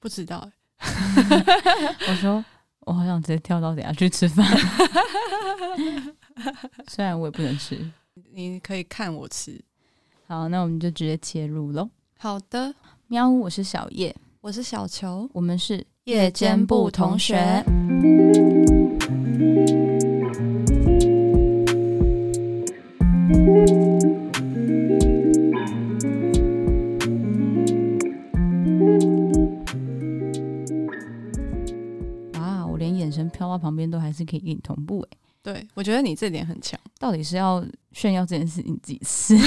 不知道 我说我好想直接跳到底下去吃饭，虽然我也不能吃，你可以看我吃。好，那我们就直接切入喽。好的，喵，我是小叶，我是小球，我们是夜间部同学。边都还是可以跟你同步哎，对，我觉得你这点很强。到底是要炫耀这件事情几次？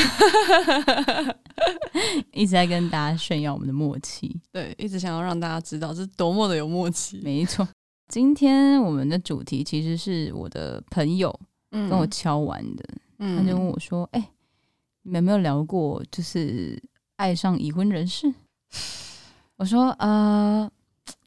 一直在跟大家炫耀我们的默契，对，一直想要让大家知道这是多么的有默契。没错，今天我们的主题其实是我的朋友跟我敲完的，嗯、他就问我说：“哎、欸，你们有没有聊过就是爱上已婚人士？”我说：“呃。”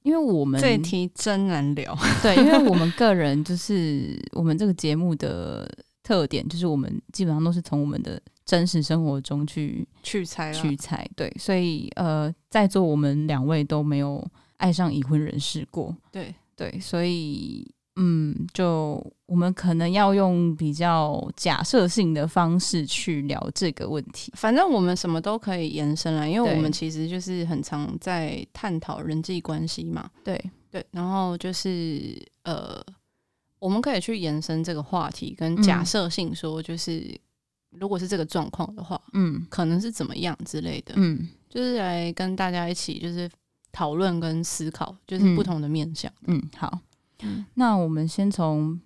因为我们这一题真难聊，对，因为我们个人就是我们这个节目的特点，就是我们基本上都是从我们的真实生活中去取材取材，对，所以呃，在座我们两位都没有爱上已婚人士过，对对，所以。嗯，就我们可能要用比较假设性的方式去聊这个问题。反正我们什么都可以延伸来，因为我们其实就是很常在探讨人际关系嘛。对对，然后就是呃，我们可以去延伸这个话题，跟假设性说，就是、嗯、如果是这个状况的话，嗯，可能是怎么样之类的，嗯，就是来跟大家一起就是讨论跟思考，就是不同的面向。嗯，嗯，好。那我们先从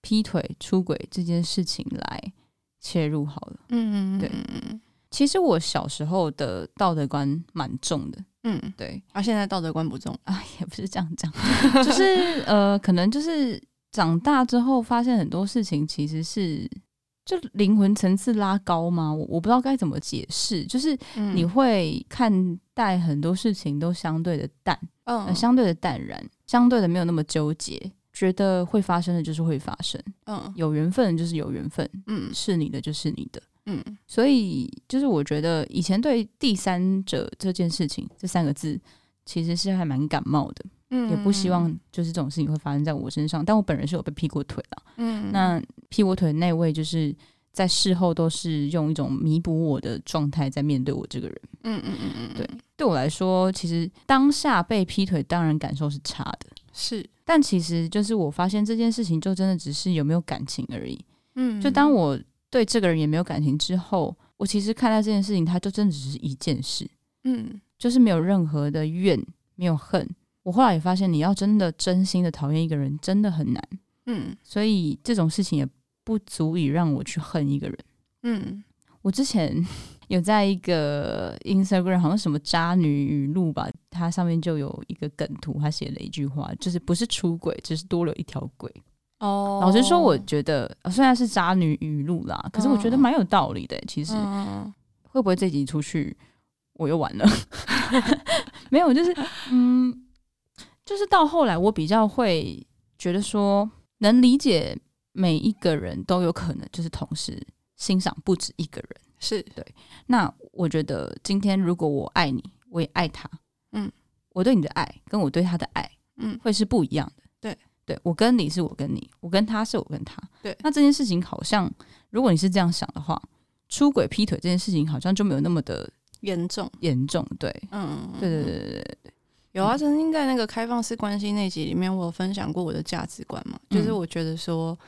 劈腿、出轨这件事情来切入好了。嗯嗯嗯，对。其实我小时候的道德观蛮重的。嗯，对。而、啊、现在道德观不重 啊，也不是这样讲，就是呃，可能就是长大之后发现很多事情其实是就灵魂层次拉高吗？我我不知道该怎么解释。就是你会看待很多事情都相对的淡，嗯、呃，相对的淡然。相对的没有那么纠结，觉得会发生的就是会发生，嗯，有缘分就是有缘分，嗯，是你的就是你的，嗯，所以就是我觉得以前对第三者这件事情这三个字其实是还蛮感冒的，嗯，也不希望就是这种事情会发生在我身上，但我本人是有被劈过腿了，嗯，那劈我腿那位就是在事后都是用一种弥补我的状态在面对我这个人，嗯嗯嗯嗯，对。对我来说，其实当下被劈腿，当然感受是差的，是。但其实就是我发现这件事情，就真的只是有没有感情而已。嗯，就当我对这个人也没有感情之后，我其实看待这件事情，它就真的只是一件事。嗯，就是没有任何的怨，没有恨。我后来也发现，你要真的真心的讨厌一个人，真的很难。嗯，所以这种事情也不足以让我去恨一个人。嗯，我之前。有在一个 Instagram 好像什么渣女语录吧，它上面就有一个梗图，它写了一句话，就是不是出轨，只是多了一条轨。哦，老实说，我觉得虽然是渣女语录啦，可是我觉得蛮有道理的。其实会不会这集出去我又完了？没有，就是嗯，就是到后来我比较会觉得说，能理解每一个人都有可能就是同时欣赏不止一个人。是对，那我觉得今天如果我爱你，我也爱他，嗯，我对你的爱跟我对他的爱，嗯，会是不一样的。对，对我跟你是我跟你，我跟他是我跟他。对，那这件事情好像，如果你是这样想的话，出轨劈腿这件事情好像就没有那么的严重，严重。对，嗯，对对对对对对，有啊，曾经在那个开放式关系那集里面，我有分享过我的价值观嘛，就是我觉得说。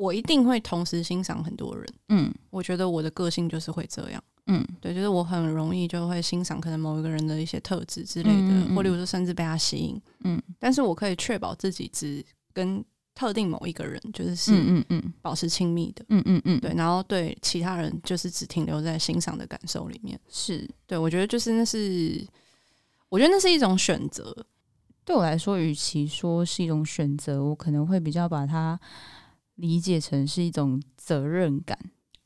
我一定会同时欣赏很多人，嗯，我觉得我的个性就是会这样，嗯，对，就是我很容易就会欣赏可能某一个人的一些特质之类的，嗯嗯、或者说甚至被他吸引，嗯，但是我可以确保自己只跟特定某一个人就是是嗯嗯。保持亲密的，嗯嗯嗯，对，然后对其他人就是只停留在欣赏的感受里面，是。对，我觉得就是那是，我觉得那是一种选择，对我来说，与其说是一种选择，我可能会比较把它。理解成是一种责任感，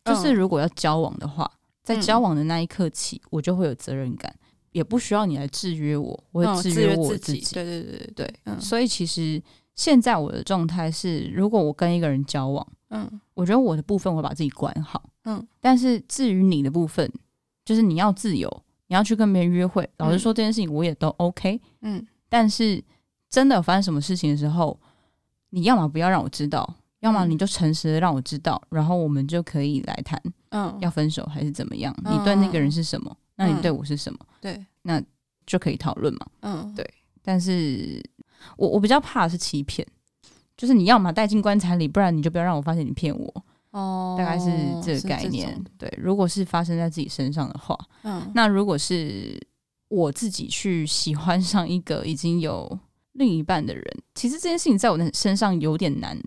就是如果要交往的话，在交往的那一刻起，我就会有责任感，也不需要你来制约我，我会制约我自己。对对对对对，嗯，所以其实现在我的状态是，如果我跟一个人交往，嗯，我觉得我的部分我会把自己管好，嗯，但是至于你的部分，就是你要自由，你要去跟别人约会，老实说这件事情我也都 OK，嗯，但是真的发生什么事情的时候，你要么不要让我知道，要么你就诚实的让我知道，然后我们就可以来谈，嗯，要分手还是怎么样？你对那个人是什么？那你对我是什么？对，那就可以讨论嘛，嗯，对。但是我我比较怕的是欺骗，就是你要么带进棺材里，不然你就不要让我发现你骗我。哦，大概是这个概念。对，如果是发生在自己身上的话，嗯，那如果是我自己去喜欢上一个已经有另一半的人，其实这件事情在我的身上有点难，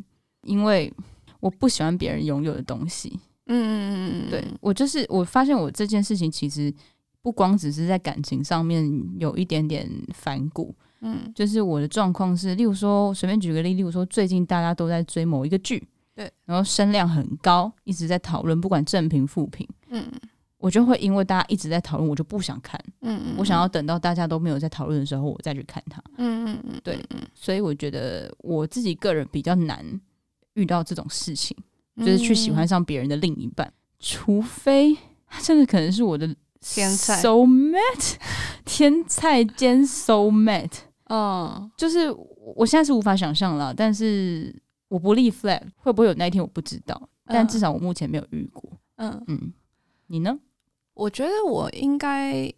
因为我不喜欢别人拥有的东西。嗯嗯嗯嗯，对，我就是我发现我这件事情其实不光只是在感情上面有一点点反骨，嗯，就是我的状况是，例如说随便举个例，例如说最近大家都在追某一个剧。对，然后声量很高，一直在讨论，不管正评负评，嗯，我就会因为大家一直在讨论，我就不想看，嗯嗯，我想要等到大家都没有在讨论的时候，我再去看它，嗯嗯嗯，对，所以我觉得我自己个人比较难遇到这种事情，就是去喜欢上别人的另一半，除非他真的可能是我的天菜，soul mate，天菜兼 soul mate，嗯，就是我现在是无法想象了，但是。我不立 flag，会不会有那一天我不知道，但至少我目前没有遇过。嗯嗯，你呢？我觉得我应该，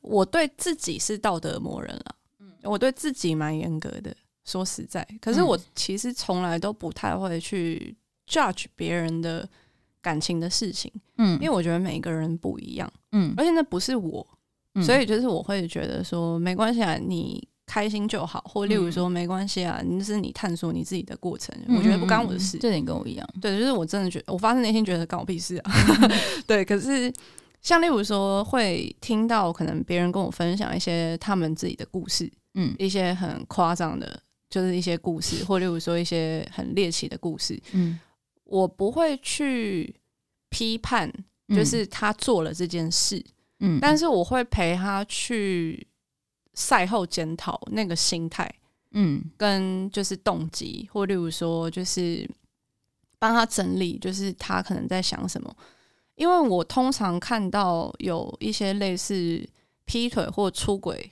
我对自己是道德魔人了。嗯，我对自己蛮严格的，说实在，可是我其实从来都不太会去 judge 别人的感情的事情。嗯，因为我觉得每一个人不一样。嗯，而且那不是我，所以就是我会觉得说没关系啊，你。开心就好，或例如说没关系啊，那、嗯、是你探索你自己的过程，嗯、我觉得不干我的事。这点跟我一样，对，就是我真的觉得，我发自内心觉得干我屁事啊。对，可是像例如说，会听到可能别人跟我分享一些他们自己的故事，嗯，一些很夸张的，就是一些故事，或例如说一些很猎奇的故事，嗯，我不会去批判，就是他做了这件事，嗯，但是我会陪他去。赛后检讨那个心态，嗯，跟就是动机，或例如说就是帮他整理，就是他可能在想什么。因为我通常看到有一些类似劈腿或出轨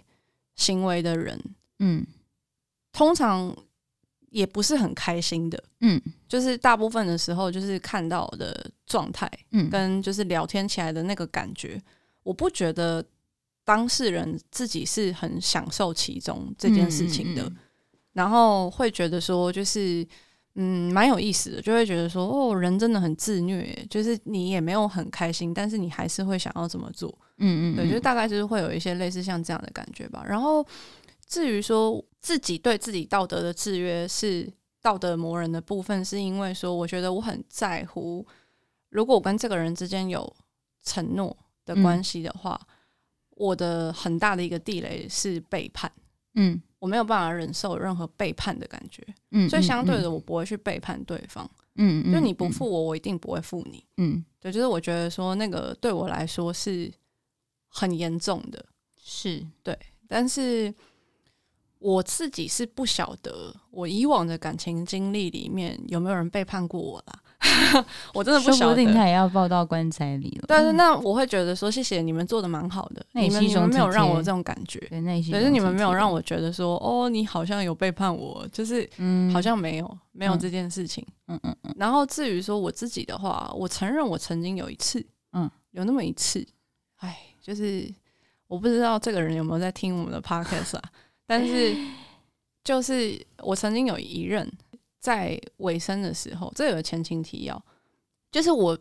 行为的人，嗯，通常也不是很开心的，嗯，就是大部分的时候，就是看到的状态，嗯，跟就是聊天起来的那个感觉，我不觉得。当事人自己是很享受其中这件事情的，然后会觉得说，就是嗯，蛮有意思的，就会觉得说，哦，人真的很自虐，就是你也没有很开心，但是你还是会想要怎么做，嗯，嗯嗯，对，就大概就是会有一些类似像这样的感觉吧。然后至于说自己对自己道德的制约是道德磨人的部分，是因为说，我觉得我很在乎，如果我跟这个人之间有承诺的关系的话。嗯我的很大的一个地雷是背叛，嗯，我没有办法忍受任何背叛的感觉，嗯，所以相对的，我不会去背叛对方，嗯，就你不负我，我一定不会负你，嗯，对，就是我觉得说那个对我来说是很严重的，是。对，但是我自己是不晓得我以往的感情经历里面有没有人背叛过我啦。我真的不晓得，说不定他也要抱到棺材里了。但是那我会觉得说，谢谢你们做的蛮好的，你们没有让我这种感觉，对，可是你们没有让我觉得说，哦，你好像有背叛我，就是嗯，好像没有没有这件事情，嗯嗯嗯。然后至于说我自己的话，我承认我曾经有一次，嗯，有那么一次，哎，就是我不知道这个人有没有在听我们的 podcast 啊，但是 就是我曾经有一任。在尾声的时候，这有个前情提要，就是我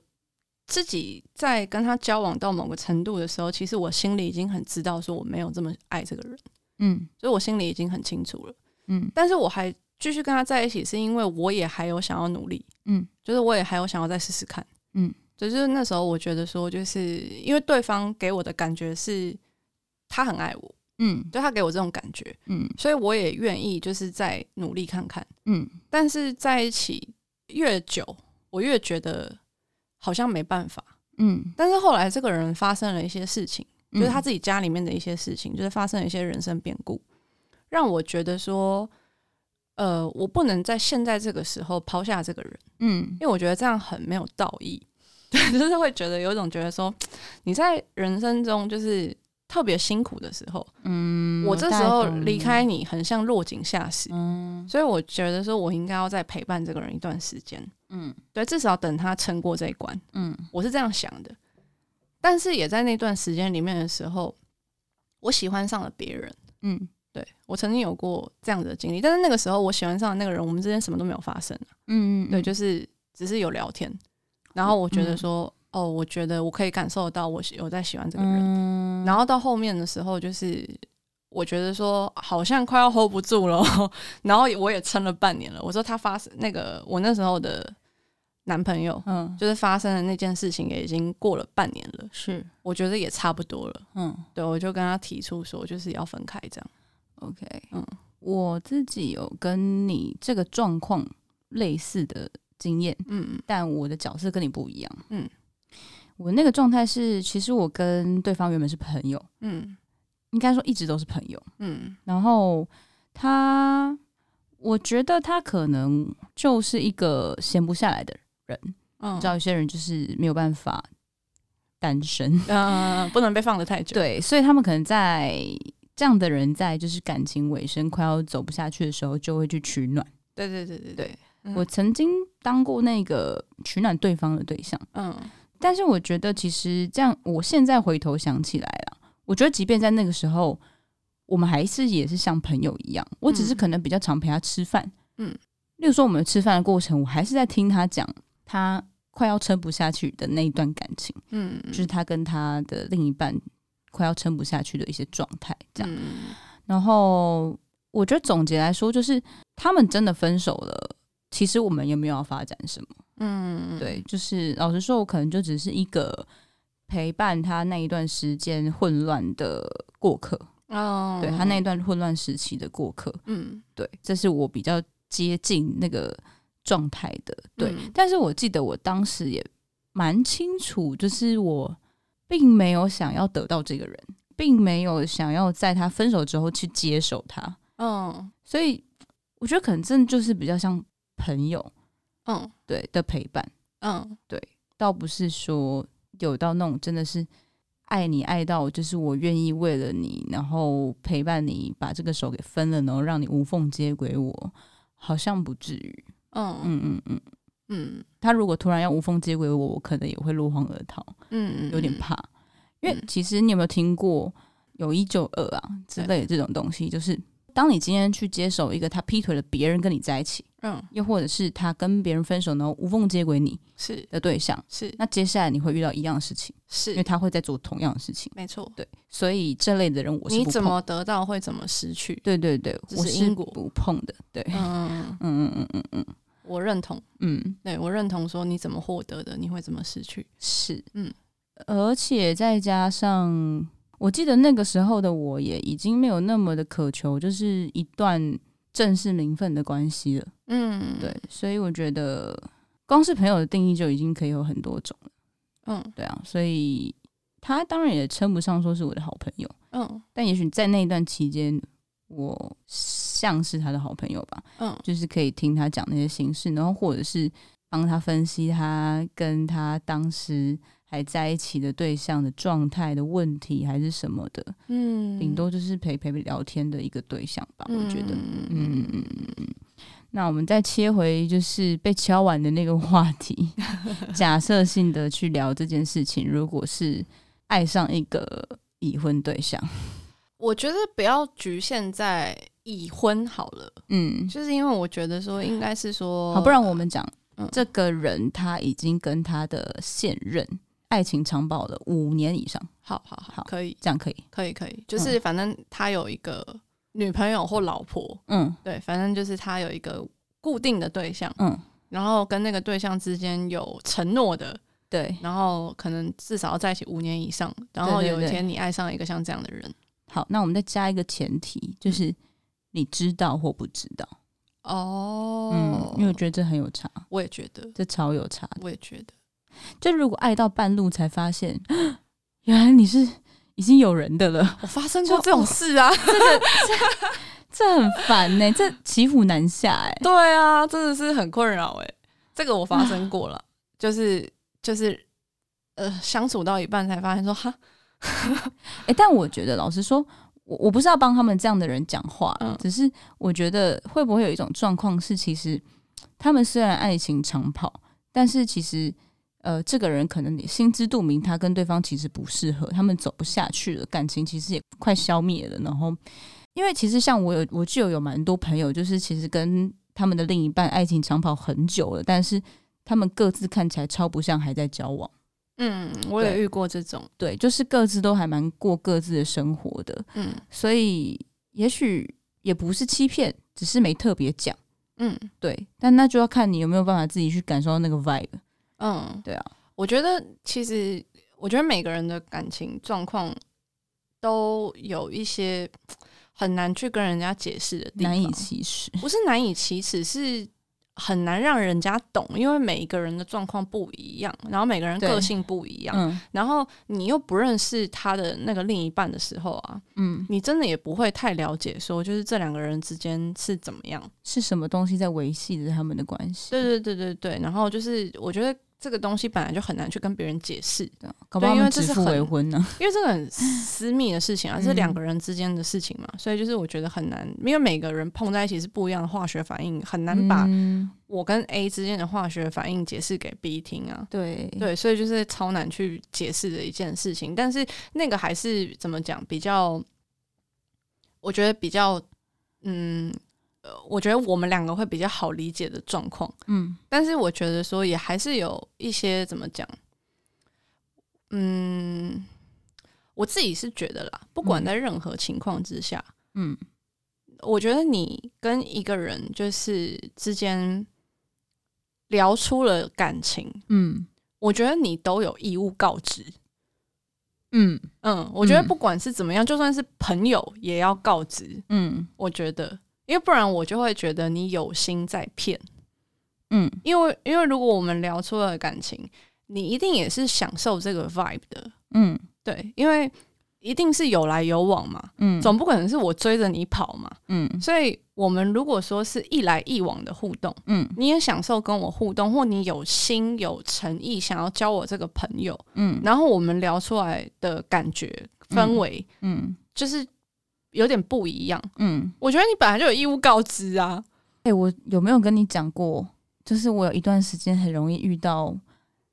自己在跟他交往到某个程度的时候，其实我心里已经很知道说我没有这么爱这个人，嗯，所以我心里已经很清楚了，嗯，但是我还继续跟他在一起，是因为我也还有想要努力，嗯，就是我也还有想要再试试看，嗯，所以就是那时候我觉得说，就是因为对方给我的感觉是他很爱我。嗯，就他给我这种感觉，嗯，所以我也愿意就是再努力看看，嗯，但是在一起越久，我越觉得好像没办法，嗯，但是后来这个人发生了一些事情，就是他自己家里面的一些事情，就是发生了一些人生变故，让我觉得说，呃，我不能在现在这个时候抛下这个人，嗯，因为我觉得这样很没有道义，对，就是会觉得有一种觉得说，你在人生中就是。特别辛苦的时候，嗯，我这时候离开你很像落井下石，嗯，所以我觉得说我应该要再陪伴这个人一段时间，嗯，对，至少等他撑过这一关，嗯，我是这样想的。但是也在那段时间里面的时候，我喜欢上了别人，嗯，对，我曾经有过这样子的经历，但是那个时候我喜欢上的那个人，我们之间什么都没有发生，嗯嗯，对，就是只是有聊天，然后我觉得说。哦，我觉得我可以感受到我有在喜欢这个人，嗯、然后到后面的时候，就是我觉得说好像快要 hold 不住了，然后我也撑了半年了。我说他发生那个我那时候的男朋友，嗯，就是发生的那件事情也已经过了半年了，是。我觉得也差不多了，嗯，对，我就跟他提出说就是要分开这样。OK，嗯，我自己有跟你这个状况类似的经验，嗯，但我的角色跟你不一样，嗯。我那个状态是，其实我跟对方原本是朋友，嗯，应该说一直都是朋友，嗯。然后他，我觉得他可能就是一个闲不下来的人，嗯，你知道有些人就是没有办法单身，嗯，不能被放得太久，对，所以他们可能在这样的人在就是感情尾声快要走不下去的时候，就会去取暖。对对对对对，我曾经当过那个取暖对方的对象，嗯。但是我觉得，其实这样，我现在回头想起来了，我觉得即便在那个时候，我们还是也是像朋友一样。我只是可能比较常陪他吃饭，嗯，例如说我们吃饭的过程，我还是在听他讲他快要撑不下去的那一段感情，嗯，就是他跟他的另一半快要撑不下去的一些状态，这样。然后我觉得总结来说，就是他们真的分手了，其实我们也没有要发展什么。嗯，对，就是老实说，我可能就只是一个陪伴他那一段时间混乱的过客。哦，对他那一段混乱时期的过客，嗯，对，这是我比较接近那个状态的，对。嗯，但是我记得我当时也蛮清楚，就是我并没有想要得到这个人，并没有想要在他分手之后去接手他，嗯，所以我觉得可能真的就是比较像朋友。嗯，对的陪伴，嗯，对，倒不是说有到那种真的是爱你爱到就是我愿意为了你，然后陪伴你把这个手给分了，然后让你无缝接轨我，好像不至于。嗯。嗯嗯嗯嗯，他如果突然要无缝接轨我，我可能也会落荒而逃。嗯嗯，有点怕，因为其实你有没有听过有一就二啊之类的这种东西，就是。当你今天去接手一个他劈腿了别人跟你在一起，嗯，又或者是他跟别人分手，然后无缝接轨你是。的对象，是。那接下来你会遇到一样的事情，是。因为他会在做同样的事情，没错，对，所以这类的人我是，你怎么得到会怎么失去，对对对，我是不碰的，对，嗯。嗯嗯嗯嗯嗯，我认同，嗯，对我认同说你怎么获得的，你会怎么失去，是，嗯，而且再加上。我记得那个时候的我也已经没有那么的渴求，就是一段正式名分的关系了。嗯，对，所以我觉得光是朋友的定义就已经可以有很多种了。嗯，对啊，所以他当然也称不上说是我的好朋友。嗯，但也许在那一段期间，我像是他的好朋友吧。嗯，就是可以听他讲那些心事，然后或者是帮他分析他跟他当时。还在一起的对象的状态的问题还是什么的，嗯，顶多就是陪陪聊天的一个对象吧，我觉得，嗯嗯嗯嗯。那我们再切回就是被敲完的那个话题，假设性的去聊这件事情，如果是爱上一个已婚对象，我觉得不要局限在已婚好了，嗯，就是因为我觉得说应该是说，好，不然我们讲、嗯、这个人他已经跟他的现任。爱情长跑的五年以上，好好好，可以。这样可以，可以可以，就是反正他有一个女朋友或老婆，嗯，对，反正就是他有一个固定的对象，嗯，然后跟那个对象之间有承诺的，对，然后可能至少要在一起五年以上，然后有一天你爱上一个像这样的人，好，那我们再加一个前提，就是你知道或不知道，哦，嗯，因为我觉得这很有差，我也觉得。这超有差，我也觉得。就如果爱到半路才发现，原来你是已经有人的了，我发生过这种事啊，这很烦呢、欸，这骑虎难下哎、欸，对啊，真的是很困扰哎，这个我发生过了，就是就是呃相处到一半才发现说哈，哎、欸，但我觉得，老实说，我我不是要帮他们这样的人讲话，嗯、只是我觉得会不会有一种状况是，其实他们虽然爱情长跑，但是其实呃，这个人可能你心知肚明，他跟对方其实不适合，他们走不下去了，感情其实也快消灭了。然后，因为其实像我有，我就有蛮多朋友，就是其实跟他们的另一半爱情长跑很久了，但是他们各自看起来超不像还在交往。嗯，我也遇过这种，对，就是各自都还蛮过各自的生活的，嗯，所以也许也不是欺骗，只是没特别讲，嗯，对，但那就要看你有没有办法自己去感受到那个 vibe，嗯，对啊，我觉得其实我觉得每个人的感情状况都有一些很难去跟人家解释的地方，难以启齿，不是难以启齿是。很难让人家懂，因为每一个人的状况不一样，然后每个人个性不一样，嗯、然后你又不认识他的那个另一半的时候啊，嗯，你真的也不会太了解，说就是这两个人之间是怎么样，是什么东西在维系着他们的关系？对对对对对，然后就是我觉得。这个东西本来就很难去跟别人解释的，搞不好因为这是很，因为这个很私密的事情啊，是两个人之间的事情嘛，所以就是我觉得很难，因为每个人碰在一起是不一样的化学反应，很难把我跟 A 之间的化学反应解释给 B 听啊。对对，所以就是超难去解释的一件事情，但是那个还是怎么讲，比较，我觉得比较，嗯。我觉得我们两个会比较好理解的状况，嗯，但是我觉得说也还是有一些怎么讲，嗯，我自己是觉得啦，不管在任何情况之下，嗯，我觉得你跟一个人就是之间聊出了感情，嗯，我觉得你都有义务告知，嗯。嗯，我觉得不管是怎么样，就算是朋友也要告知，嗯，我觉得。因为不然我就会觉得你有心在骗，嗯，因为因为如果我们聊出了感情，你一定也是享受这个 vibe 的，嗯，对，因为一定是有来有往嘛，嗯，总不可能是我追着你跑嘛，嗯，所以我们如果说是一来一往的互动，嗯，你也享受跟我互动，或你有心有诚意想要交我这个朋友，嗯，然后我们聊出来的感觉氛围，嗯，就是。有点不一样，嗯，我觉得你本来就有义务告知啊。哎、欸，我有没有跟你讲过？就是我有一段时间很容易遇到，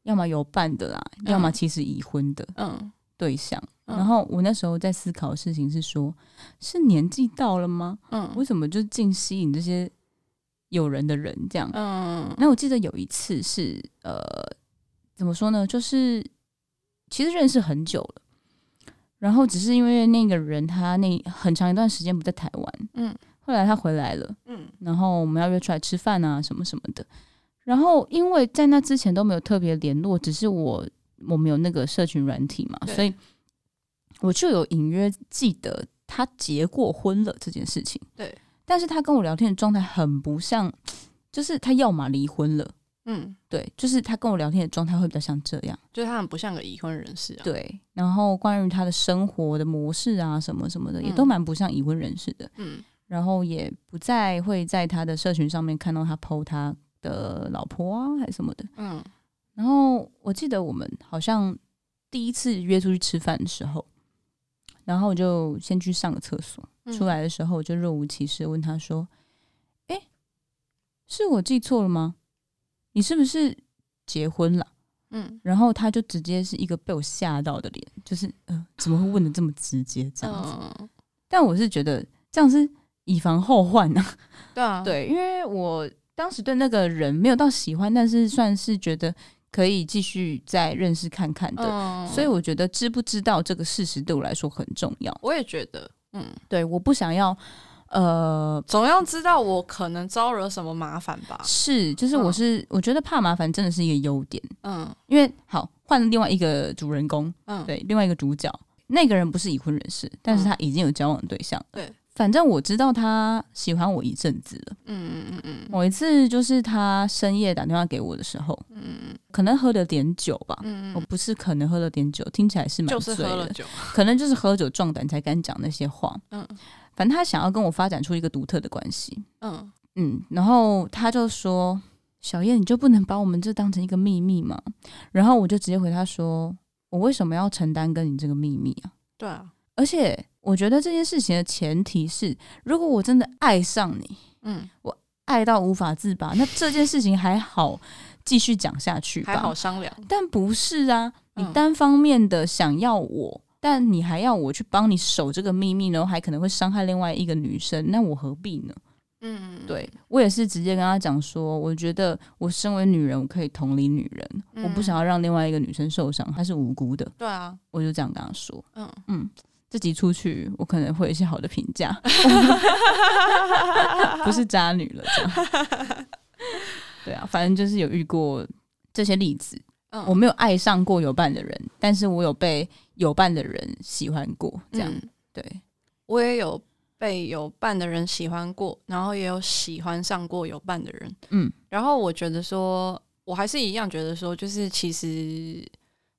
要么有伴的啦，嗯、要么其实已婚的，嗯，对象。嗯、然后我那时候在思考的事情是说，是年纪到了吗？嗯，为什么就净吸引这些有人的人这样？嗯，那我记得有一次是呃，怎么说呢？就是其实认识很久了。然后只是因为那个人他那很长一段时间不在台湾，嗯，后来他回来了，嗯，然后我们要约出来吃饭啊什么什么的。然后因为在那之前都没有特别联络，只是我我们有那个社群软体嘛，所以我就有隐约记得他结过婚了这件事情。对，但是他跟我聊天的状态很不像，就是他要么离婚了。嗯，对，就是他跟我聊天的状态会比较像这样，就是他很不像个已婚人士啊。对，然后关于他的生活的模式啊，什么什么的，嗯、也都蛮不像已婚人士的。嗯，然后也不再会在他的社群上面看到他 po 他的老婆啊，还是什么的。嗯，然后我记得我们好像第一次约出去吃饭的时候，然后我就先去上个厕所，嗯、出来的时候我就若无其事问他说：“哎，是我记错了吗？”你是不是结婚了？嗯，然后他就直接是一个被我吓到的脸，就是呃，怎么会问的这么直接这样子？嗯、但我是觉得这样是以防后患呢、啊。对啊，对，因为我当时对那个人没有到喜欢，但是算是觉得可以继续再认识看看的，嗯、所以我觉得知不知道这个事实对我来说很重要。我也觉得，嗯，对，我不想要。呃，总要知道我可能招惹什么麻烦吧？是，就是我是、嗯、我觉得怕麻烦真的是一个优点。嗯，因为好换另外一个主人公，嗯，对，另外一个主角，那个人不是已婚人士，但是他已经有交往对象。对、嗯，反正我知道他喜欢我一阵子了。嗯嗯嗯嗯。某一次就是他深夜打电话给我的时候，嗯，可能喝了点酒吧。嗯，我不是可能喝了点酒，听起来是蛮醉的，就是喝了酒，可能就是喝酒壮胆才敢讲那些话。嗯。反正他想要跟我发展出一个独特的关系，嗯嗯，然后他就说：“小叶，你就不能把我们这当成一个秘密吗？”然后我就直接回他说：“我为什么要承担跟你这个秘密啊？对啊，而且我觉得这件事情的前提是，如果我真的爱上你，嗯，我爱到无法自拔，那这件事情还好继续讲下去，还好商量。但不是啊，你单方面的想要我，嗯、但你还要我去帮你守这个秘密，然后还可能会伤害另外一个女生，那我何必呢？嗯，对，我也是直接跟他讲说，我觉得我身为女人，我可以同理女人，嗯、我不想要让另外一个女生受伤，她是无辜的。对啊，我就这样跟他说。嗯嗯，这集出去，我可能会有一些好的评价，不是渣女了。这样，对啊，反正就是有遇过这些例子。嗯，我没有爱上过有伴的人，但是我有被有伴的人喜欢过。这样，嗯、对。我也有。被有伴的人喜欢过，然后也有喜欢上过有伴的人，嗯，然后我觉得说，我还是一样觉得说，就是其实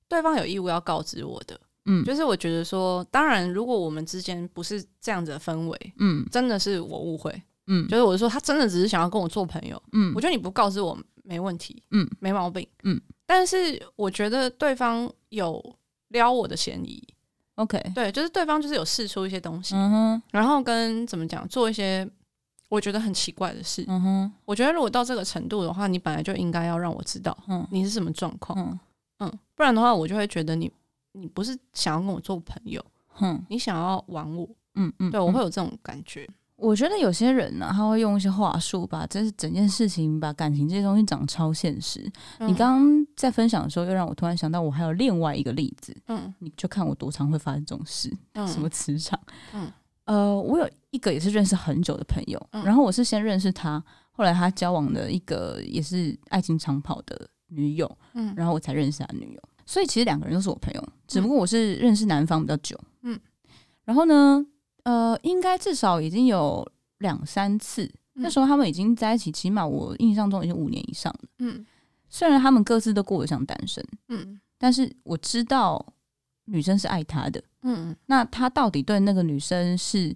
对方有义务要告知我的，嗯，就是我觉得说，当然，如果我们之间不是这样子的氛围，嗯，真的是我误会，嗯，就是我说他真的只是想要跟我做朋友，嗯，我觉得你不告知我没问题，嗯，没毛病，嗯，但是我觉得对方有撩我的嫌疑。OK，对，就是对方就是有试出一些东西，嗯哼，然后跟怎么讲，做一些我觉得很奇怪的事，嗯哼，我觉得如果到这个程度的话，你本来就应该要让我知道，嗯，你是什么状况，嗯。嗯，不然的话，我就会觉得你你不是想要跟我做朋友，嗯，你想要玩我，嗯嗯，对，我会。有这种感觉。我觉得有些人呢、啊，他会用一些话术，把这整件事情，把感情这些东西讲超现实。嗯、你刚刚在分享的时候，又让我突然想到，我还有另外一个例子。嗯，你就看我多常会发生这种事，嗯、什么磁场。嗯，呃，我有一个也是认识很久的朋友，嗯、然后我是先认识他，后来他交往的一个也是爱情长跑的女友，嗯，然后我才认识他女友。所以其实两个人都是我朋友，只不过我是认识男方比较久。嗯，然后呢？呃，应该至少已经有两三次。嗯、那时候他们已经在一起，起码我印象中已经五年以上了。嗯，虽然他们各自都过得像单身，嗯，但是我知道女生是爱他的。嗯，那他到底对那个女生是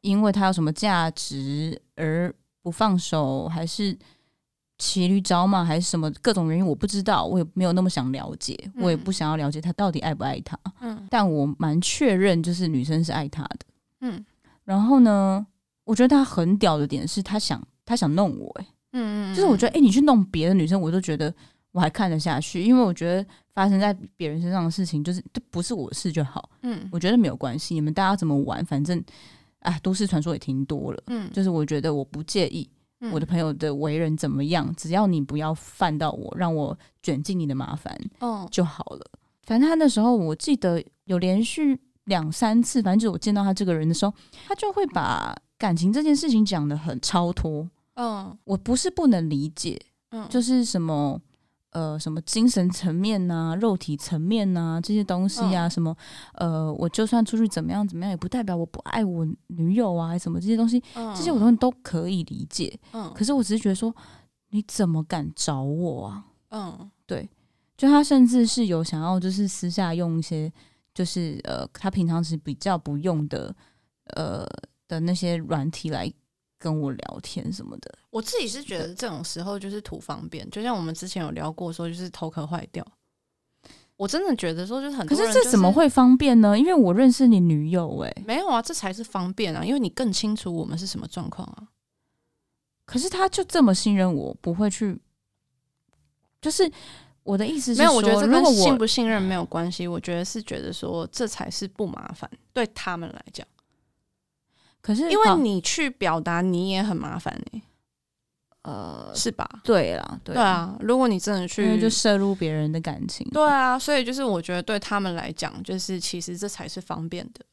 因为他有什么价值而不放手，还是骑驴找马，还是什么各种原因？我不知道，我也没有那么想了解，嗯、我也不想要了解他到底爱不爱他。嗯，但我蛮确认，就是女生是爱他的。嗯，然后呢，我觉得他很屌的点是他想他想弄我、欸，哎，嗯嗯，就是我觉得，哎、欸，你去弄别的女生，我都觉得我还看得下去，因为我觉得发生在别人身上的事情，就是这不是我的事就好，嗯，我觉得没有关系，你们大家怎么玩，反正，哎，都市传说也挺多了，嗯，就是我觉得我不介意我的朋友的为人怎么样，只要你不要犯到我，让我卷进你的麻烦，哦，就好了。反正他那时候我记得有连续。两三次，反正就是我见到他这个人的时候，他就会把感情这件事情讲得很超脱。嗯，我不是不能理解，嗯，就是什么呃，什么精神层面呐、啊，肉体层面呐、啊，这些东西啊，嗯、什么呃，我就算出去怎么样怎么样，也不代表我不爱我女友啊，什么这些东西，嗯、这些我都都可以理解。嗯，可是我只是觉得说，你怎么敢找我啊？嗯，对，就他甚至是有想要，就是私下用一些。就是呃，他平常是比较不用的，呃的那些软体来跟我聊天什么的。我自己是觉得这种时候就是图方便，就像我们之前有聊过说，就是头壳坏掉。我真的觉得说，就是很多人、就是，可是这怎么会方便呢？因为我认识你女友、欸，哎，没有啊，这才是方便啊，因为你更清楚我们是什么状况啊。可是他就这么信任我，不会去，就是。我的意思是说，没有，我觉得这跟信不信任没有关系。我觉得是觉得说，这才是不麻烦，对他们来讲。可是因为你去表达，你也很麻烦呢。呃，是吧？对啦，对啊。如果你真的去，就摄入别人的感情。对啊，所以就是我觉得对他们来讲，就是其实这才是方便的。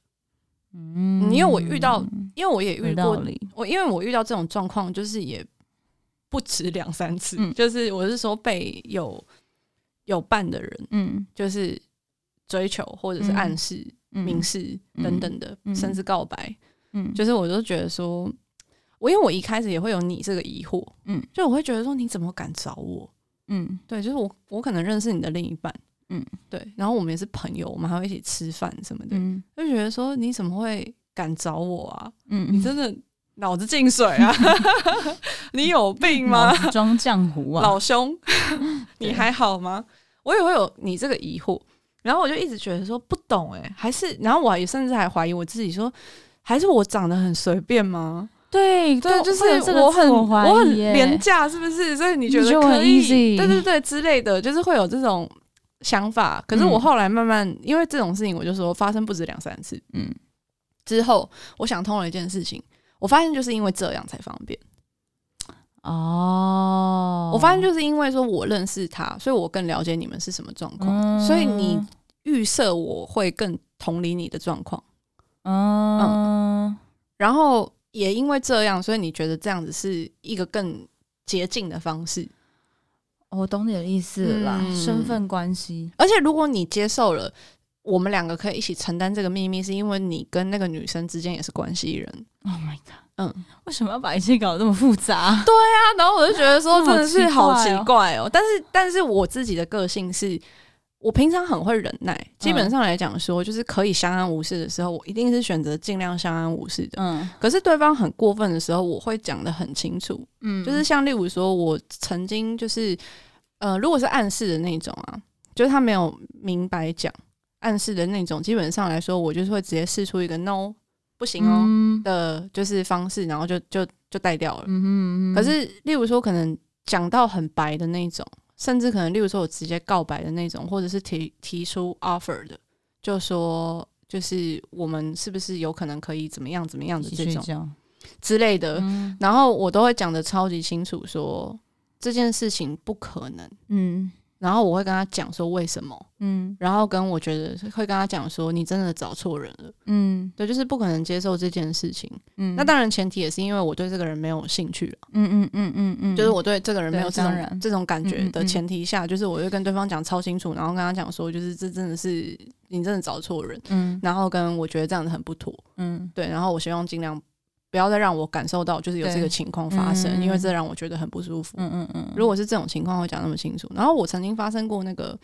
嗯，因为我遇到，因为我也遇过，我因为我遇到这种状况，就是也不止两三次。就是我是说被有。有伴的人，嗯，就是追求或者是暗示、嗯、明示等等的，嗯、甚至告白，嗯，就是我就觉得说，我因为我一开始也会有你这个疑惑，嗯，就我会觉得说，你怎么敢找我？嗯，对，就是我我可能认识你的另一半，嗯，对，然后我们也是朋友，我们还会一起吃饭什么的，嗯，就觉得说你怎么会敢找我啊？嗯，你真的脑子进水啊？你有病吗？装浆糊啊，老兄，你还好吗？我也会有你这个疑惑，然后我就一直觉得说不懂哎、欸，还是然后我也甚至还怀疑我自己说，还是我长得很随便吗？对对，就是我很我，很廉价，是不是？所以你觉得可以？对对对，之类的，就是会有这种想法。可是我后来慢慢，嗯、因为这种事情，我就说发生不止两三次。嗯，之后我想通了一件事情，我发现就是因为这样才方便。哦，我发现就是因为说我认识他，所以我更了解你们是什么状况，嗯、所以你预设我会更同理你的状况。嗯，嗯，然后。也因为这样，所以你觉得这样子是一个更捷径的方式？我懂你的意思了啦，嗯、身份关系。而且如果你接受了，我们两个可以一起承担这个秘密，是因为你跟那个女生之间也是关系人。Oh my god！嗯，为什么要把一切搞得这么复杂？对啊，然后我就觉得说 真的是好奇怪哦。但是，但是我自己的个性是。我平常很会忍耐，基本上来讲说，就是可以相安无事的时候，我一定是选择尽量相安无事的。嗯，可是对方很过分的时候，我会讲的很清楚。嗯，就是像例如说，我曾经就是，呃，如果是暗示的那种啊，就是他没有明白讲暗示的那种，基本上来说，我就是会直接试出一个 no 不行哦的，就是方式，然后就就就带掉了。嗯哼嗯哼。可是例如说，可能讲到很白的那种。甚至可能，例如说，我直接告白的那种，或者是提提出 offer 的，就说就是我们是不是有可能可以怎么样怎么样的这种之类的，嗯、然后我都会讲得超级清楚，说这件事情不可能。嗯。然后我会跟他讲说为什么，嗯，然后跟我觉得会跟他讲说你真的找错人了，嗯，对，就是不可能接受这件事情，嗯，那当然前提也是因为我对这个人没有兴趣了，嗯嗯嗯嗯嗯，就是我对这个人没有这种这种感觉的前提下，就是我会跟对方讲超清楚，然后跟他讲说就是这真的是你真的找错人，嗯，然后跟我觉得这样子很不妥，嗯，对，然后我希望尽量。不要再让我感受到，就是有这个情况发生，嗯、因为这让我觉得很不舒服。嗯嗯嗯。如果是这种情况，会讲那么清楚。然后我曾经发生过那个，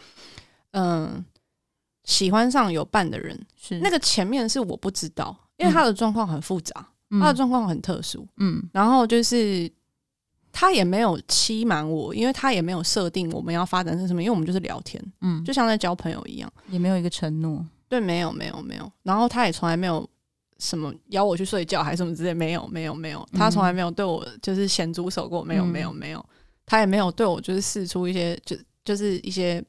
嗯、呃，喜欢上有伴的人，是那个前面是我不知道，因为他的状况很复杂，嗯、他的状况很特殊。嗯。然后就是他也没有欺瞒我，因为他也没有设定我们要发展成什么，因为我们就是聊天，嗯，就像在交朋友一样，也没有一个承诺。对，没有，没有，没有。然后他也从来没有。什么邀我去睡觉还是什么之类？没有，没有，没有。他从来没有对我就是咸猪手过，没有，没有，没有。他也没有对我就是试出一些就就是一些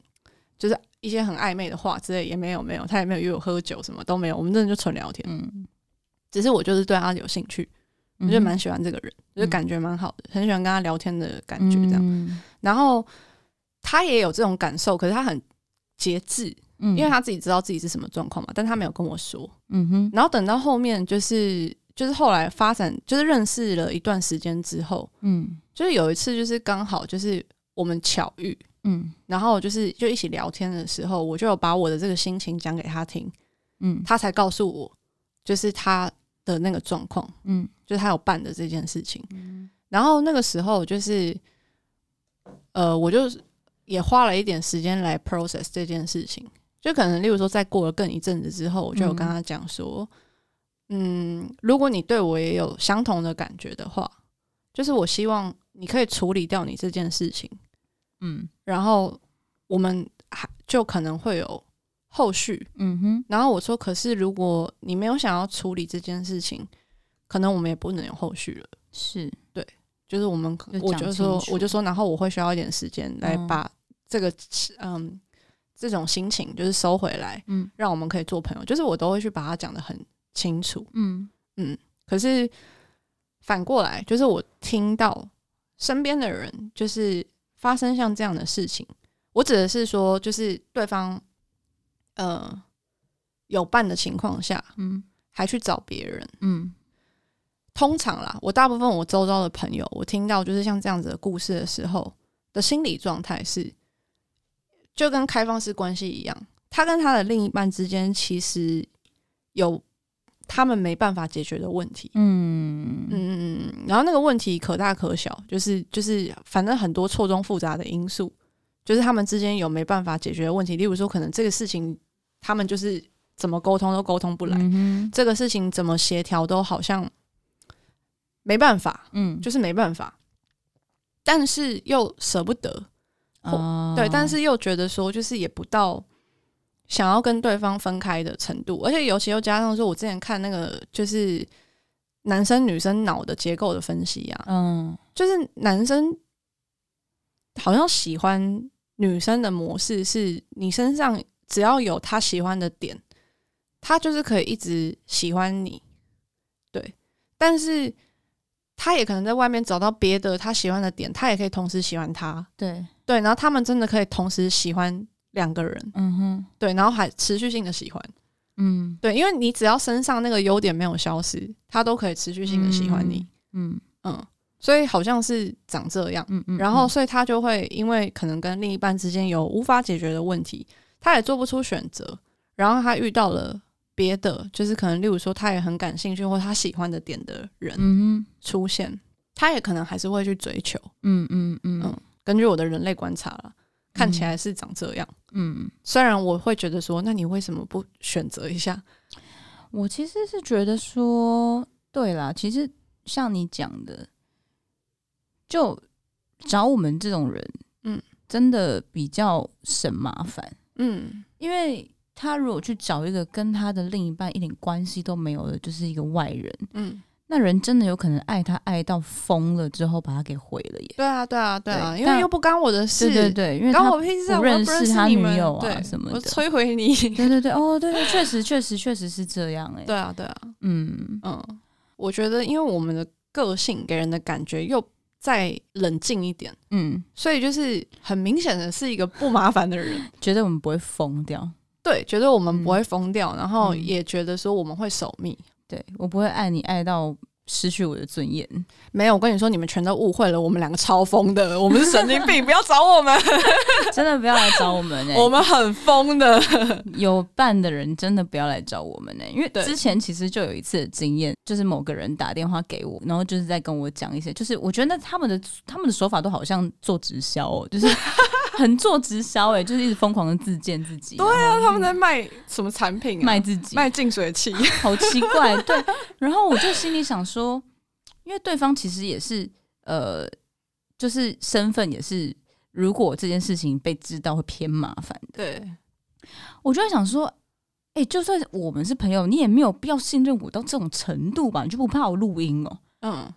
就是一些很暧昧的话之类，也没有，没有。他也没有约我喝酒，什么都没有。我们真的就纯聊天。嗯，只是我就是对他有兴趣，我就蛮喜欢这个人，就是感觉蛮好的，很喜欢跟他聊天的感觉这样。然后他也有这种感受，可是他很节制。因为他自己知道自己是什么状况嘛，但他没有跟我说。嗯哼。然后等到后面，就是就是后来发展，就是认识了一段时间之后，嗯，就是有一次，就是刚好就是我们巧遇，嗯，然后就是就一起聊天的时候，我就有把我的这个心情讲给他听，嗯，他才告诉我，就是他的那个状况，嗯，就是他有办的这件事情。嗯，然后那个时候就是，呃，我就也花了一点时间来 process 这件事情。就可能，例如说，在过了更一阵子之后，我就有跟他讲说，嗯，嗯，如果你对我也有相同的感觉的话，就是我希望你可以处理掉你这件事情，嗯，然后我们还就可能会有后续，嗯哼。然后我说，可是如果你没有想要处理这件事情，可能我们也不能有后续了。是对，就是我们，就我就说，我就说，然后我会需要一点时间来把这个，嗯。这种心情就是收回来，嗯，让我们可以做朋友。就是我都会去把它讲得很清楚，嗯嗯。可是反过来，就是我听到身边的人就是发生像这样的事情，我指的是说，就是对方呃有伴的情况下，嗯，还去找别人，嗯。通常啦，我大部分我周遭的朋友，我听到就是像这样子的故事的时候的心理状态是。就跟开放式关系一样，他跟他的另一半之间其实有他们没办法解决的问题。嗯嗯嗯，然后那个问题可大可小，就是就是反正很多错综复杂的因素，就是他们之间有没办法解决的问题。例如说，可能这个事情他们就是怎么沟通都沟通不来，嗯，这个事情怎么协调都好像没办法，嗯，就是没办法，但是又舍不得。哦，对，但是又觉得说，就是也不到想要跟对方分开的程度，而且尤其又加上说，我之前看那个就是男生女生脑的结构的分析啊，嗯，就是男生好像喜欢女生的模式是，你身上只要有他喜欢的点，他就是可以一直喜欢你，对，但是他也可能在外面找到别的他喜欢的点，他也可以同时喜欢他，对对，然后他们真的可以同时喜欢。两个人，嗯哼，对，然后还持续性的喜欢，嗯，对，因为你只要身上那个优点没有消失，他都可以持续性的喜欢你，嗯嗯，所以好像是长这样，嗯嗯，然后所以他就会因为可能跟另一半之间有无法解决的问题，他也做不出选择，然后他遇到了别的，就是可能例如说他也很感兴趣或他喜欢的点的人，嗯，出现，他也可能还是会去追求，嗯嗯嗯嗯，根据我的人类观察了。看起来是长这样，嗯，虽然我会觉得说，那你为什么不选择一下？我其实是觉得说，对啦，其实像你讲的，就找我们这种人，嗯，真的比较省麻烦，嗯，因为他如果去找一个跟他的另一半一点关系都没有的，就是一个外人，嗯。那人真的有可能爱他爱到疯了之后把他给毁了耶？对啊，对啊，对啊，因为又不干我的事，对对对，因为他不认识他女友啊什么的，我摧毁你。对对对，哦，对对，确实确实确实是这样哎。对啊，对啊，嗯。嗯，我觉得因为我们的个性给人的感觉又再冷静一点，嗯，所以就是很明显的是一个不麻烦的人，觉得我们不会疯掉，对，觉得我们不会疯掉，然后也觉得说我们会守密。对，我不会爱你爱到失去我的尊严。没有，我跟你说，你们全都误会了。我们两个超疯的，我们是神经病，不要找我们，真的不要来找我们哎、欸。我们很疯的，有伴的人真的不要来找我们哎、欸。因为之前其实就有一次的经验，就是某个人打电话给我，然后就是在跟我讲一些，就是我觉得他们的他们的手法都好像做直销哦，就是。很做直销哎，就是一直疯狂的自荐自己。对啊，他们在卖什么产品啊？卖自己，卖净水器，好奇怪。对，然后我就心里想说，因为对方其实也是呃，就是身份也是，如果这件事情被知道会偏麻烦的。对，我就在想说，哎、欸，就算我们是朋友，你也没有必要信任我到这种程度吧？你就不怕我录音哦？嗯。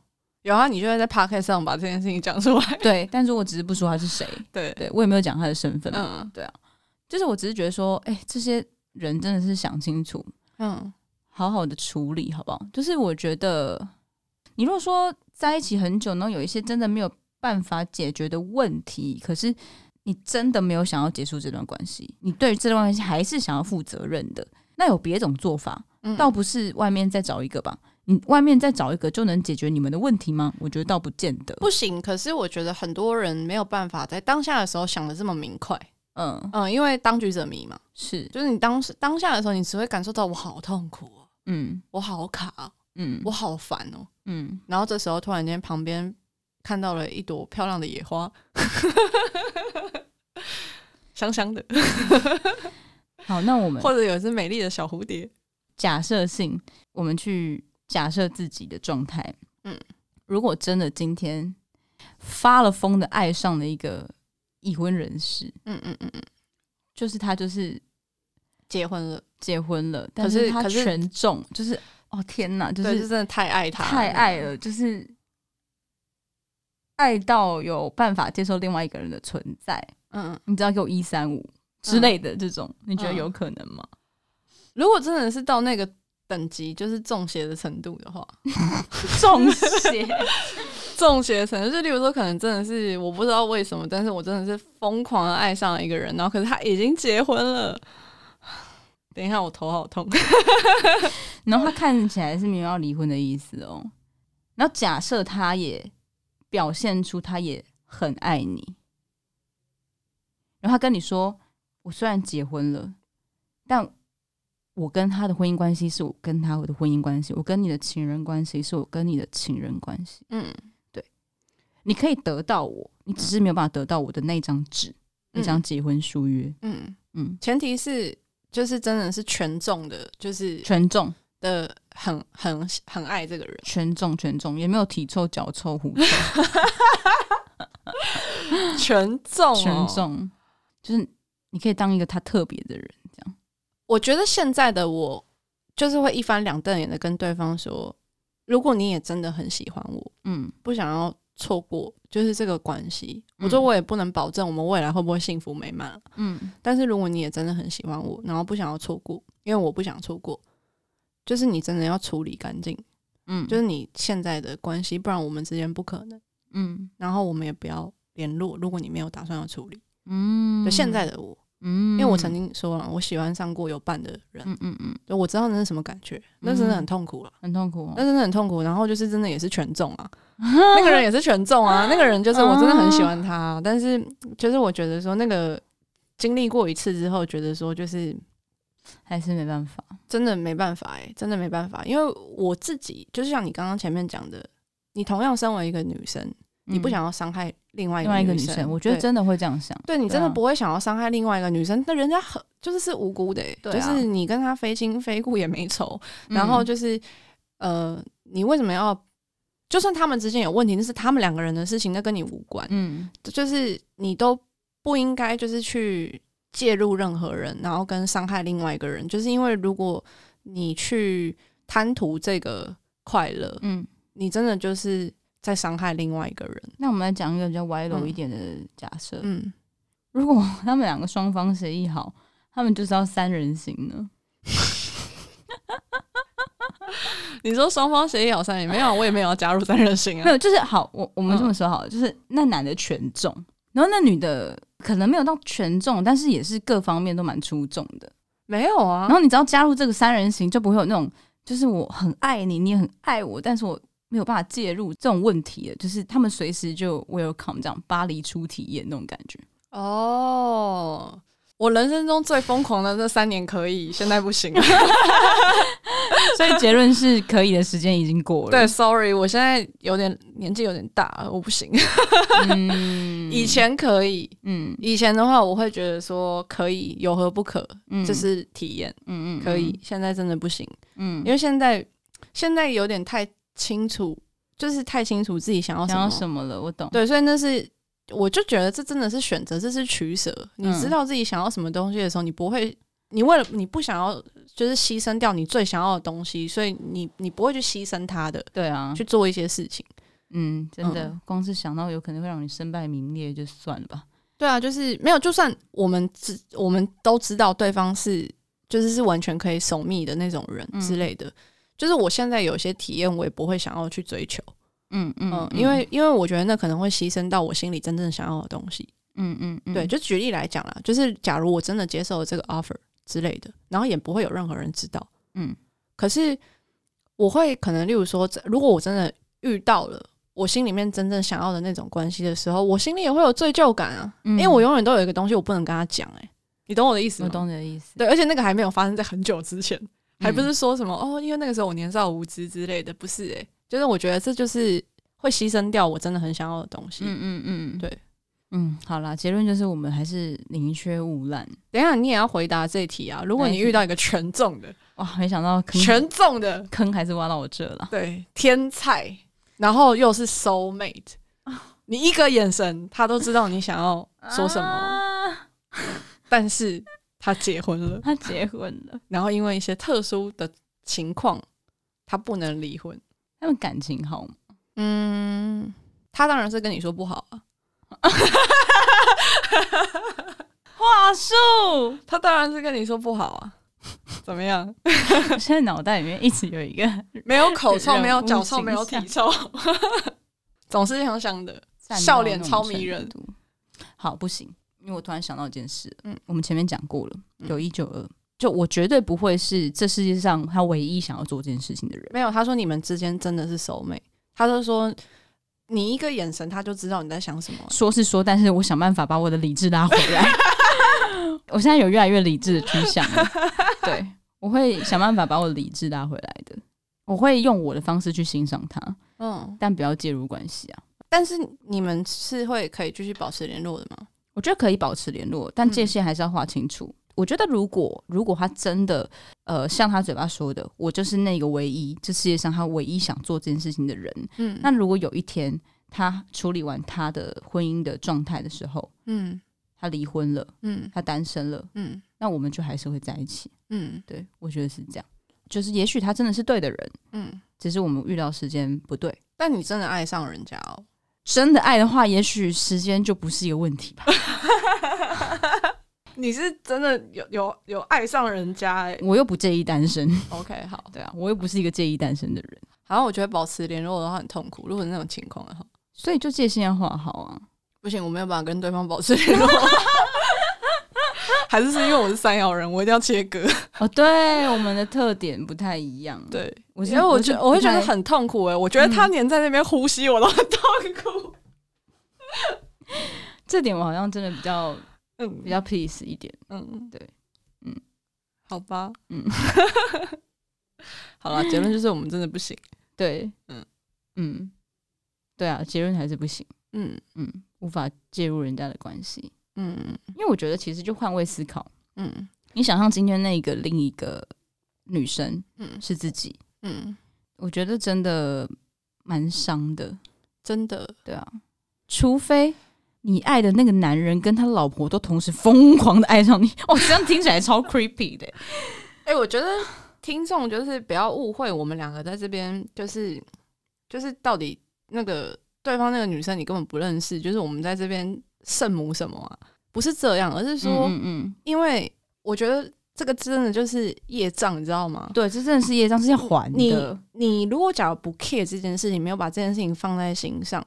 有啊，你就会在 podcast 上把这件事情讲出来。对，但是我只是不说他是谁。对，对我也没有讲他的身份。嗯，对啊，就是我只是觉得说，哎、欸，这些人真的是想清楚，嗯，好好的处理好不好？就是我觉得，你如果说在一起很久，然后有一些真的没有办法解决的问题，可是你真的没有想要结束这段关系，你对这段关系还是想要负责任的，那有别种做法，嗯、倒不是外面再找一个吧。你外面再找一个就能解决你们的问题吗？我觉得倒不见得。不行，可是我觉得很多人没有办法在当下的时候想的这么明快。嗯嗯，因为当局者迷嘛，是，就是你当时当下的时候，你只会感受到我好痛苦哦，嗯，我好卡，嗯，我好烦哦，嗯，然后这时候突然间旁边看到了一朵漂亮的野花，香香的。好，那我们或者有一只美丽的小蝴蝶，假设性，我们去。假设自己的状态，嗯，如果真的今天发了疯的爱上了一个已婚人士，嗯嗯嗯嗯，就是他就是结婚了，结婚了，但是他全中，就是哦天哪，就是真的太爱他，太爱了，就是爱到有办法接受另外一个人的存在，嗯，你知道给我一三五之类的这种，你觉得有可能吗？如果真的是到那个。等级就是中邪的程度的话，中邪，中邪的程度，就例如说，可能真的是我不知道为什么，但是我真的是疯狂的爱上了一个人，然后可是他已经结婚了。等一下，我头好痛。然后他看起来是没有要离婚的意思哦。然后假设他也表现出他也很爱你，然后他跟你说：“我虽然结婚了，但。”我跟他的婚姻关系是我跟他的婚姻关系，我跟你的情人关系是我跟你的情人关系。嗯，对，你可以得到我，你只是没有办法得到我的那张纸，嗯、那张结婚书约。嗯。嗯，嗯前提是就是真的是权重的，就是权重。的很很很爱这个人，权重权重，也没有体臭、脚臭、狐臭，全中、哦、全中，就是你可以当一个他特别的人。我觉得现在的我就是会一翻两瞪眼的跟对方说，如果你也真的很喜欢我，嗯，不想要错过，就是这个关系。我说我也不能保证我们未来会不会幸福美满，嗯，但是如果你也真的很喜欢我，然后不想要错过，因为我不想错过，就是你真的要处理干净，嗯，就是你现在的关系，不然我们之间不可能，嗯，然后我们也不要联络，如果你没有打算要处理，嗯，就现在的我。嗯，因为我曾经说了，我喜欢上过有伴的人，嗯嗯嗯，就我知道那是什么感觉，那真的很痛苦了，很痛苦，那真的很痛苦。然后就是真的也是全中啊，那个人也是全中啊，那个人就是我真的很喜欢他，但是就是我觉得说那个经历过一次之后，觉得说就是还是没办法，真的没办法哎，真的没办法，因为我自己就是像你刚刚前面讲的，你同样身为一个女生。你不想要伤害另外一个女生，我觉得真的会这样想。对，你真的不会想要伤害另外一个女生，那人家很就是是无辜的，就是你跟他非亲非故也没仇，然后就是呃，你为什么要？就算他们之间有问题，那是他们两个人的事情，那跟你无关。嗯，就是你都不应该就是去介入任何人，然后跟伤害另外一个人，就是因为如果你去贪图这个快乐，嗯，你真的就是。在伤害另外一个人。那我们来讲一个比较歪楼一点的假设。嗯，如果 他们两个双方协议好，他们就是要三人行呢？你说双方协议好三人，没有，我也没有要加入三人行啊。没有，就是好，我我们这么说好了，就是那男的全中，然后那女的可能没有到全中，但是也是各方面都蛮出众的。没有啊。然后你只要加入这个三人行，就不会有那种，就是我很爱你，你也很爱我，但是我。没有办法介入这种问题的，就是他们随时就 welcome 这样巴黎初体验那种感觉。哦，我人生中最疯狂的这三年可以，现在不行了。所以结论是可以的时间已经过了。对，sorry，我现在有点年纪有点大了，我不行。嗯，以前可以，嗯，以前的话我会觉得说可以，有何不可？嗯，就是体验，嗯嗯，可以。现在真的不行，嗯，因为现在现在有点太。清楚，就是太清楚自己想要什么，想要什么了。我懂，对，所以那是，我就觉得这真的是选择，这是取舍。你知道自己想要什么东西的时候，你不会，你为了你不想要，就是牺牲掉你最想要的东西，所以你你不会去牺牲它的。对啊，去做一些事情。嗯，真的，嗯、光是想到有可能会让你身败名裂，就算了吧。对啊，就是没有，就算我们知，我们都知道对方是，就是是完全可以守密的那种人之类的。嗯就是我现在有些体验，我也不会想要去追求，嗯嗯，嗯，因为因为我觉得那可能会牺牲到我心里真正想要的东西，嗯嗯，嗯对，就举例来讲啦，就是假如我真的接受了这个 offer 之类的，然后也不会有任何人知道，嗯，可是我会可能例如说，如果我真的遇到了我心里面真正想要的那种关系的时候，我心里也会有罪疚感啊，嗯、因为我永远都有一个东西我不能跟他讲，哎，你懂我的意思吗？我懂你的意思，对，而且那个还没有发生在很久之前。还不是说什么哦，因为那个时候我年少无知之类的，不是诶、欸，就是我觉得这就是会牺牲掉我真的很想要的东西。嗯嗯嗯，对，嗯，好啦，结论就是我们还是宁缺毋滥。等一下你也要回答这一题啊！如果你遇到一个全中的，哇，没想到坑全中的坑还是挖到我这了。对，天才，然后又是 soul mate，你一个眼神他都知道你想要说什么，啊、但是。他结婚了，他结婚了，然后因为一些特殊的情况，他不能离婚。他们感情好吗？嗯，他当然是跟你说不好啊。话术，他当然是跟你说不好啊。怎么样？我 现在脑袋里面一直有一个 没有口臭、没有脚臭、没有体臭，总是香香的，笑脸超迷人。好，不行。因为我突然想到一件事，嗯，我们前面讲过了，有一九二，就我绝对不会是这世界上他唯一想要做这件事情的人。没有，他说你们之间真的是 soul mate，他就说你一个眼神他就知道你在想什么。说是说，但是我想办法把我的理智拉回来。我现在有越来越理智的趋向了，对，我会想办法把我的理智拉回来的。我会用我的方式去欣赏他，嗯，但不要介入关系啊。但是你们是会可以继续保持联络的吗？我觉得可以保持联络，但界限还是要划清楚。嗯、我觉得如果如果他真的呃像他嘴巴说的，我就是那个唯一，这世界上他唯一想做这件事情的人，嗯，那如果有一天他处理完他的婚姻的状态的时候，嗯，他他离婚了，嗯，他单身了，嗯，那我们就还是会在一起，嗯，对，我觉得是这样，就是也许他真的是对的人，嗯，只是我们遇到时间不对。但你真的爱上人家哦，真的爱的话，也许时间就不是一个问题吧。你是真的有有有爱上人家哎、欸，我又不介意单身。OK，好，对啊，我又不是一个介意单身的人。好像我觉得保持联络的话很痛苦，如果是那种情况的话，所以就界限要画好啊。不行，我没有办法跟对方保持联络，还是是因为我是三爻人，我一定要切割。哦，对，我们的特点不太一样。对，我觉得我觉得我会觉得很痛苦哎、欸，我觉得他黏在那边呼吸，我都很痛苦。嗯、这点我好像真的比较。嗯，比较 peace 一点。嗯，对，嗯，好吧，嗯，好了，结论就是我们真的不行。对，嗯嗯，对啊，结论还是不行。嗯嗯，无法介入人家的关系。嗯嗯，因为我觉得其实就换位思考。嗯，你想象今天那个另一个女生，嗯，是自己。嗯，我觉得真的蛮伤的，真的。对啊，除非。你爱的那个男人跟他老婆都同时疯狂的爱上你，哦，这样听起来超 creepy 的。哎、欸，我觉得听众就是不要误会，我们两个在这边就是就是到底那个对方那个女生你根本不认识，就是我们在这边圣母什么啊？不是这样，而是说，嗯嗯，因为我觉得这个真的就是业障，你知道吗？对，这真的是业障，是要还的。你你如果假如不 care 这件事情，没有把这件事情放在心上。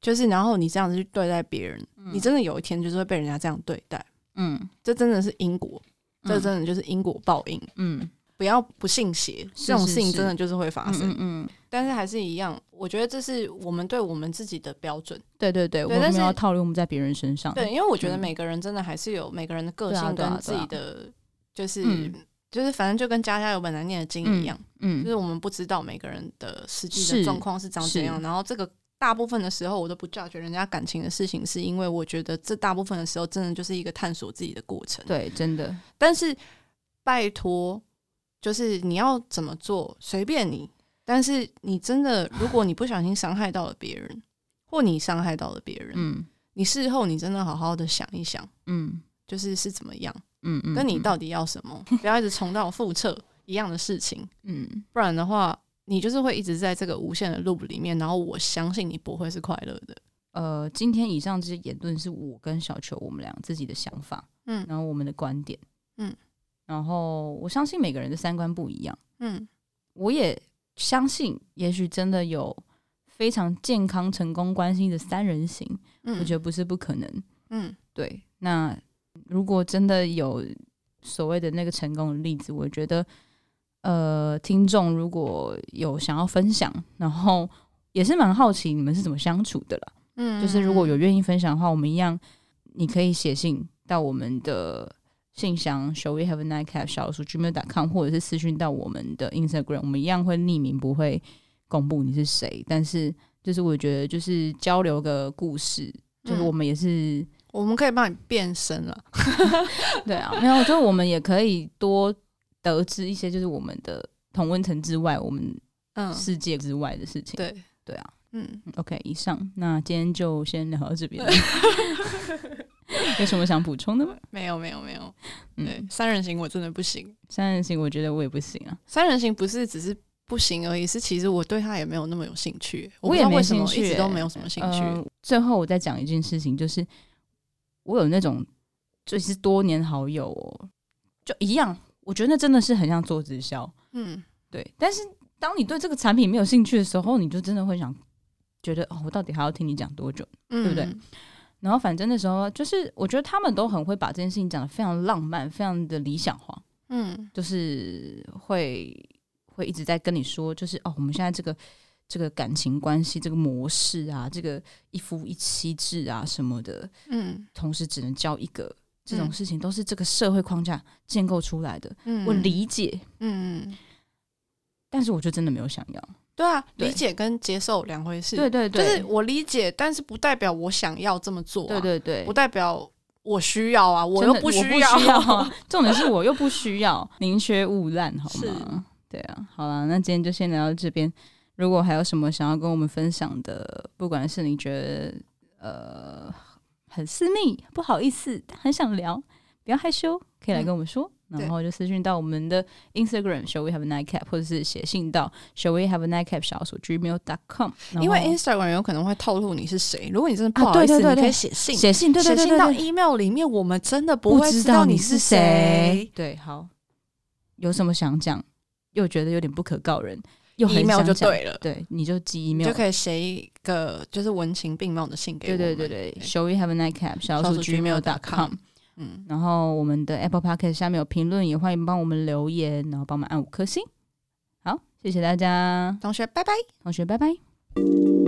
就是，然后你这样子去对待别人，嗯，你真的有一天就是会被人家这样对待。嗯，这真的是因果，嗯，这真的就是因果报应。嗯，不要不信邪，这种事情真的就是会发生。嗯，嗯，但是还是一样，我觉得这是我们对我们自己的标准。对对对，对，我们没有套用在别人身上。对，因为我觉得每个人真的还是有每个人的个性跟自己的，就是就是反正就跟家家有本难念的经一样。嗯，就是我们不知道每个人的实际的状况是长怎样，然后这个。大部分的时候，我都不 judge 人家感情的事情，是因为我觉得这大部分的时候，真的就是一个探索自己的过程。对，真的。但是拜托，就是你要怎么做随便你。但是你真的，如果你不小心伤害到了别人，或你伤害到了别人，嗯，你事后你真的好好的想一想，嗯，就是是怎么样，嗯嗯，跟你到底要什么，不要一直重蹈覆辙一样的事情，嗯，不然的话。你就是会一直在这个无限的 loop 里面，然后我相信你不会是快乐的。呃，今天以上这些言论是我跟小球我们俩自己的想法，嗯，然后我们的观点，嗯，然后我相信每个人的三观不一样，嗯，我也相信，也许真的有非常健康成功关心的三人行，嗯，我觉得不是不可能，嗯，对。那如果真的有所谓的那个成功的例子，我觉得。呃，听众如果有想要分享，然后也是蛮好奇你们是怎么相处的了。嗯，就是如果有愿意分享的话，我们一样，你可以写信到我们的信箱，shall we have a nightcap 小老鼠 gmail.com，或者是私讯到我们的 Instagram，我们一样会匿名，不会公布你是谁。但是，就是我觉得，就是交流个故事，就是我们也是，嗯、我们可以帮你变身了。对啊，没有，就我们也可以多。得知一些就是我们的同温层之外，我们世界之外的事情。对对啊，嗯，OK，以上，那今天就先聊到这边。有什么想补充的吗？没有，没有，没有。对，三人行我真的不行。三人行我觉得我也不行啊。三人行不是只是不行而已，是其实我对他也没有那么有兴趣。我也没兴趣，一直都没有什么兴趣。呃，最后我再讲一件事情，就是我有那种就是多年好友哦，就一样。我觉得那真的是很像做直销，嗯，对。但是当你对这个产品没有兴趣的时候，你就真的会想，觉得哦，我到底还要听你讲多久，嗯、对不对？然后反正那时候就是，我觉得他们都很会把这件事情讲得非常浪漫，非常的理想化，嗯，就是会会一直在跟你说，就是哦，我们现在这个这个感情关系这个模式啊，这个一夫一妻制啊什么的，嗯，同时只能交一个。这种事情都是这个社会框架建构出来的，嗯，我理解，嗯，但是我就真的没有想要。对啊，理解跟接受两回事。对对对，就是我理解，但是不代表我想要这么做啊。对对对，不代表我需要啊，我又不需要。需要啊，重点是我又不需要，宁缺毋滥，好吗？对啊，好了，那今天就先聊到这边。如果还有什么想要跟我们分享的，不管是你觉得呃。很私密，不好意思，很想聊，不要害羞，可以来跟我们说。嗯、然后就私讯到我们的 Instagram，Shall we have a nightcap，或者是写信到 Shall we have a nightcap 小数 gmail.com。因为 Instagram 有可能会透露你是谁，如果你真的不好意思，啊、对对对对，你可以写信，写信，对写信到 email 里面，我们真的不会知道你是谁。对，好，有什么想讲，又觉得有点不可告人，又很 email 就对了，对，你就寄 email 就可以写一个就是文情并茂的信给我们。对对对对，Shall we have a nightcap 小数 gmail.com。嗯，然后我们的 Apple Podcast 下面有评论，也欢迎帮我们留言，然后帮我们按五颗星。好，谢谢大家，同学拜拜，同学拜拜。